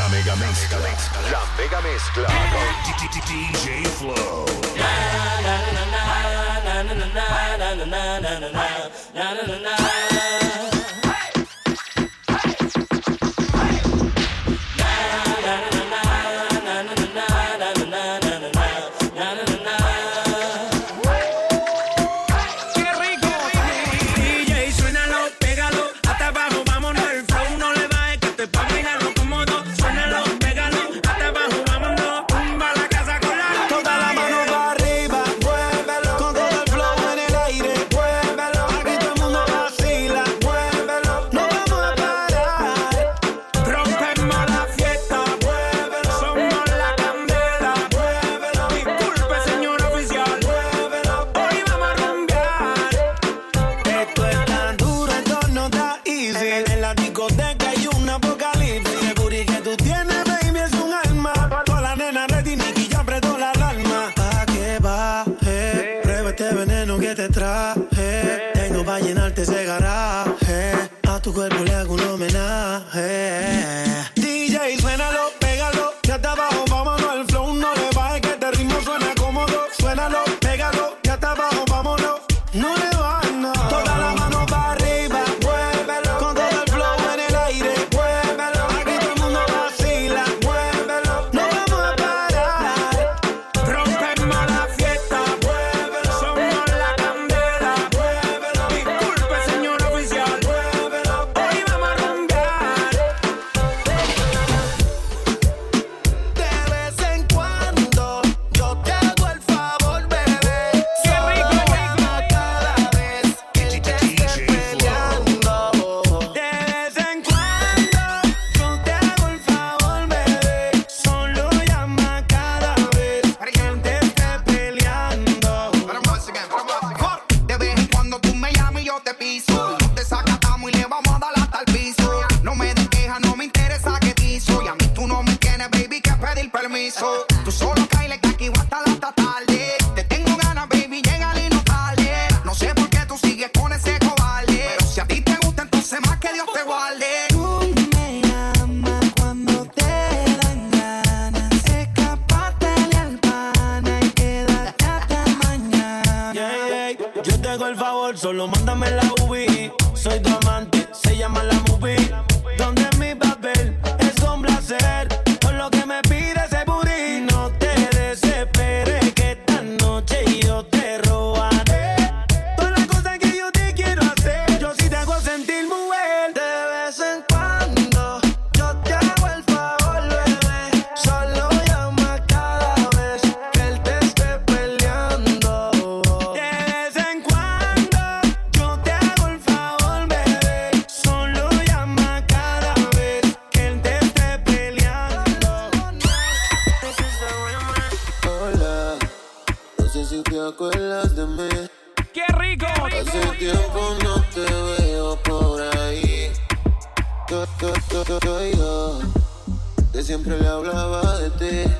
La mega mezcla. La mega mezcla con DJ Flow. na na na na na na na na na na na na na na Yo te hago el favor, solo mándame la UBI. Soy tu amante, se llama la movie. Donde mi papel es un placer. te acuerdas de mí. ¡Qué rico! Hace tiempo no te veo por ahí. Yo, que siempre le hablaba de ti.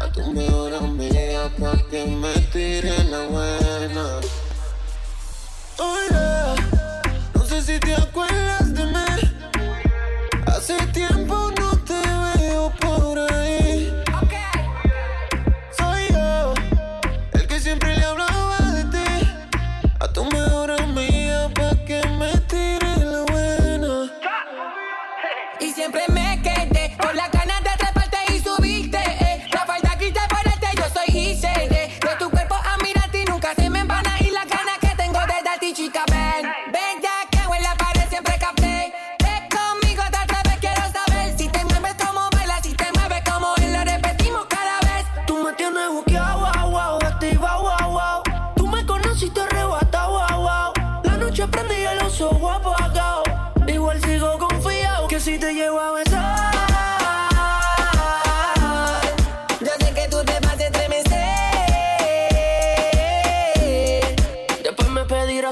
A tu mejor amiga pa' que me tiren la buena. Oye, no sé si te acuerdas de mí. Hace tiempo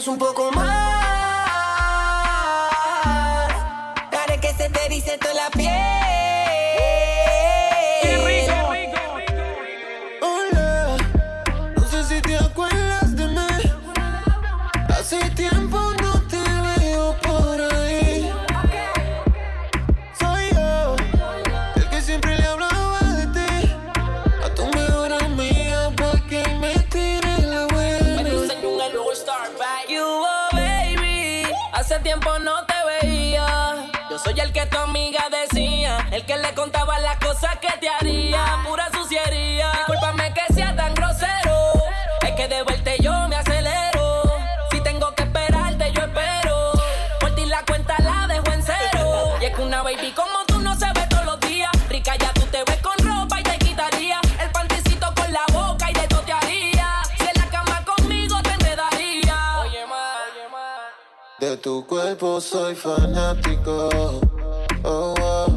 un poco el que le contaba las cosas que te haría, pura suciería. Discúlpame que sea tan grosero, es que de vuelta yo me acelero. Si tengo que esperarte, yo espero. Por ti la cuenta la dejo en cero. Y es que una baby como tú no se ve todos los días. Rica ya tú te ves con ropa y te quitaría el panticito con la boca y de todo te haría. Si en la cama conmigo te enredaría. Oye, ma, oye, ma. De tu cuerpo soy fanático. Oh, oh.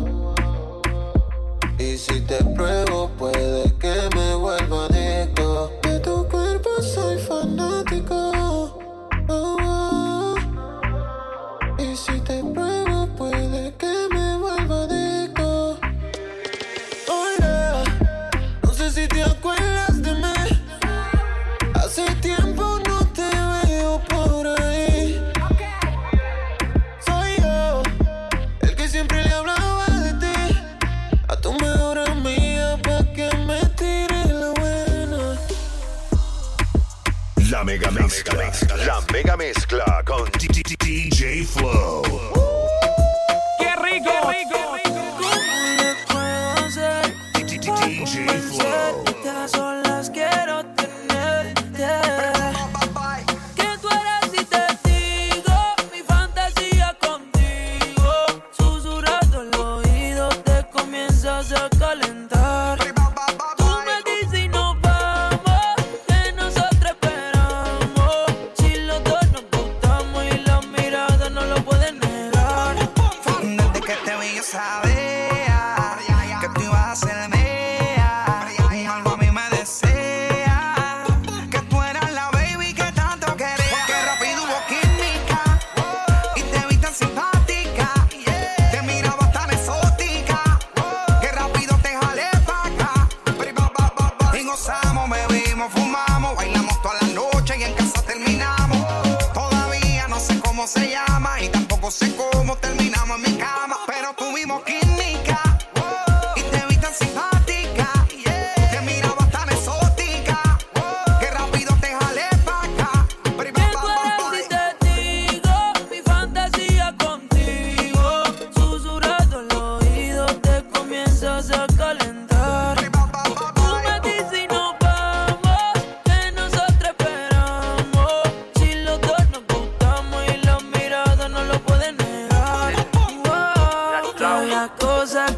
Flow.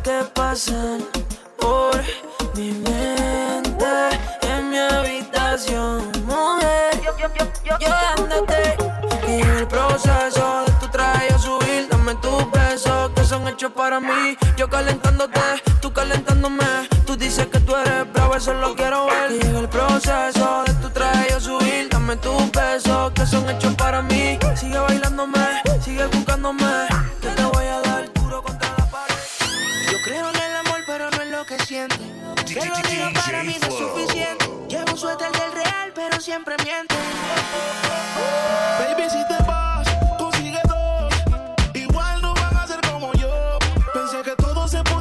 Que pasan por mi mente en mi habitación, mujer. Yo dándote y el proceso de tu traje a subir, dame tus besos que son hechos para mí. Yo calentándote, tú calentándome. Tú dices que tú eres bravo, eso lo quiero ver. Y el proceso de tu traje a subir, dame tus besos que son hechos para mí. Sigue bailándome, lo digo para mí no es suficiente. Llevo un suéter del real, pero siempre miente. Baby, si te vas, consigue dos. Igual no van a ser como yo. Pensé que todo se podía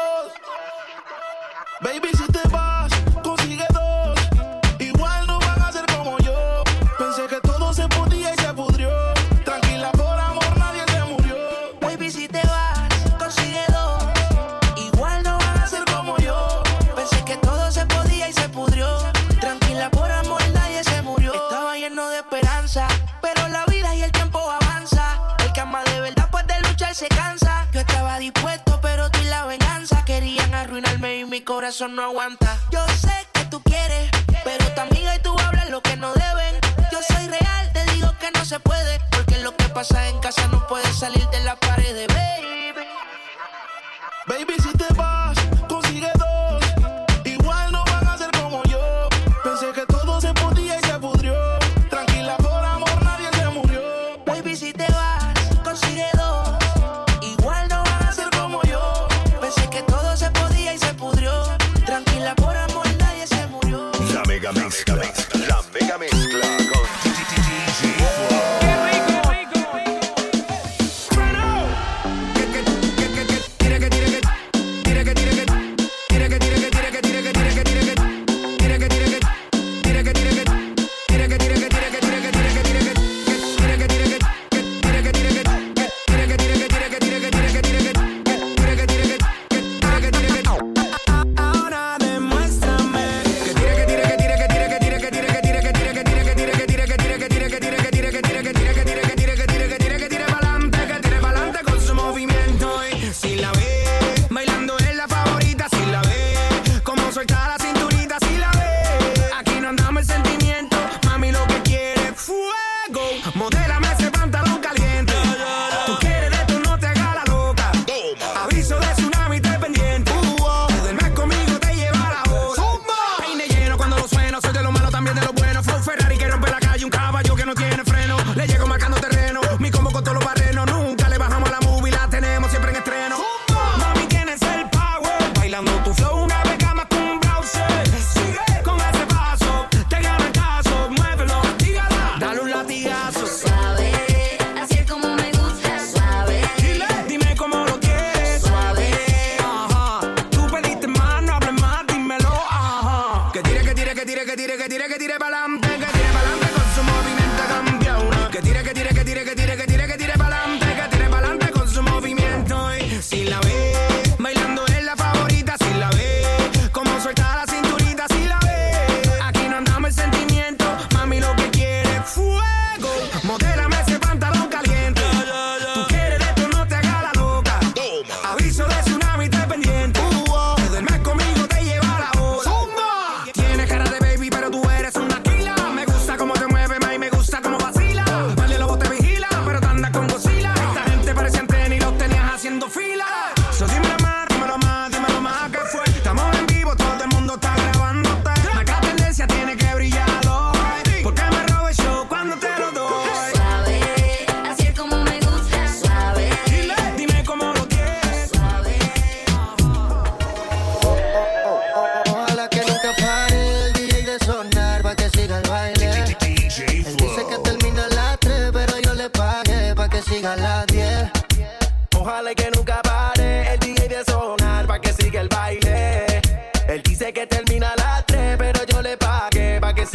Corazón no aguanta. Yo sé que tú quieres, pero tu amiga y tú hablas lo que no deben. Yo soy real, te digo que no se puede, porque lo que pasa en casa no puede salir de la pared, baby. Baby, si te vas, mix, mix, mix.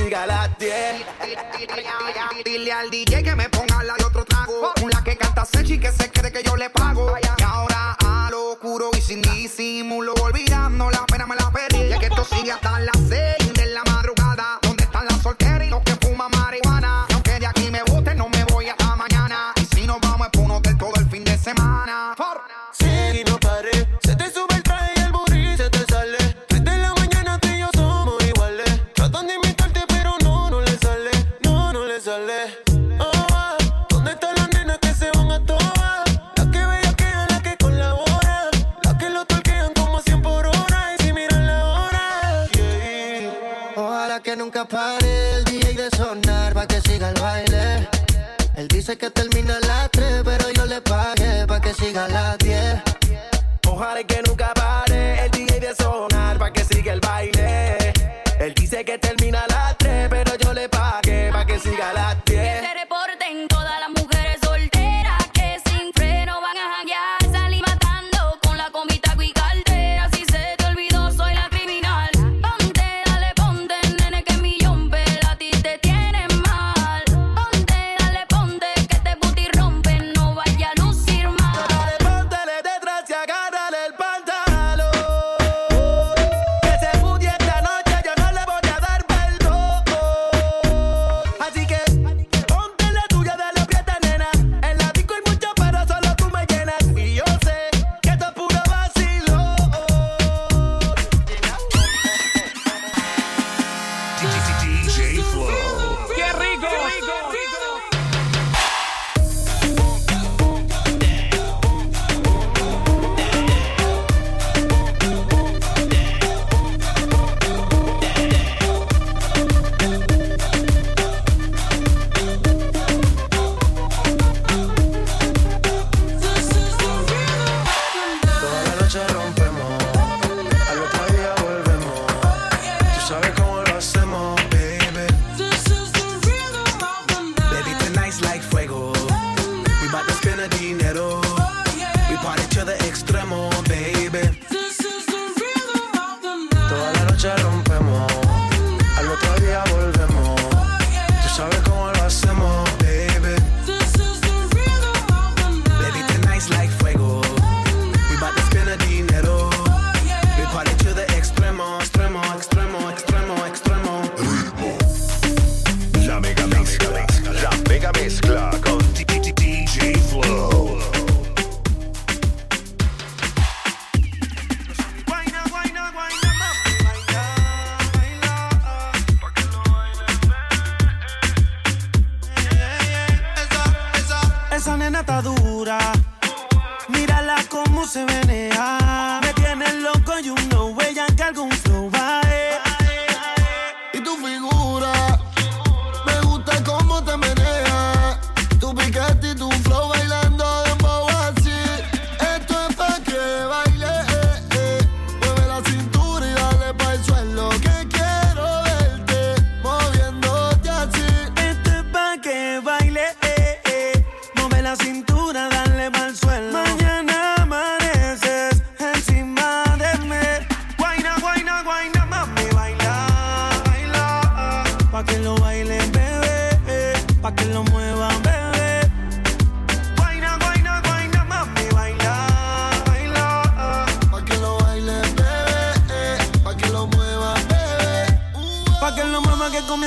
siga a las 10. Dile al DJ que me ponga la y otro trago. Una que canta Sechi que se cree que yo le pago. Y ahora a lo oscuro y sin disimulo, olvidando la pena me la perdí. Ya que esto sigue hasta las 6. que nunca pare el DJ de sonar pa' que siga el baile. Él dice que termina a las 3, pero yo le pagué pa' que siga a las 10. Ojalá que nunca pare el DJ de sonar pa' que siga el baile. Él dice que termina a las 3, pero yo le pagué pa' que siga a las 10.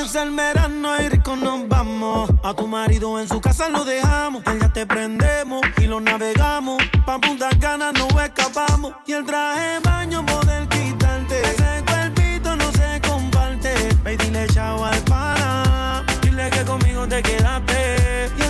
comienza el verano y rico nos vamos. A tu marido en su casa lo dejamos. Ella te prendemos y lo navegamos. Pa' puntas ganas no escapamos. Y el traje baño poder quitarte. Ese cuerpito no se comparte. Baby, dile chao al pana. Dile que conmigo te quedaste.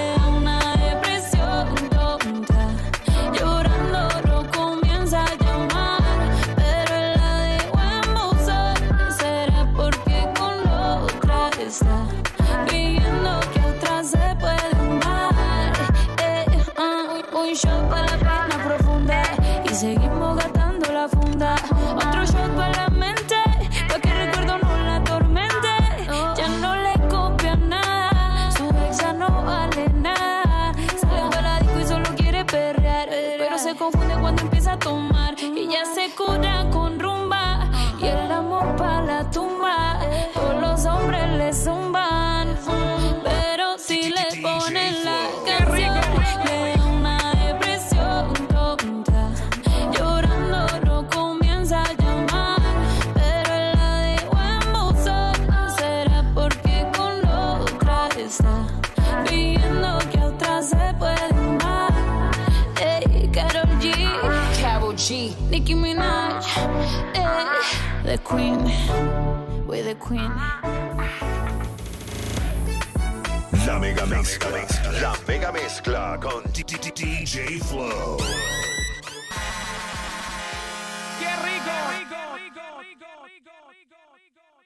the queen. We're the queen. La mega mezcla, la mega mezcla con DJ Flow.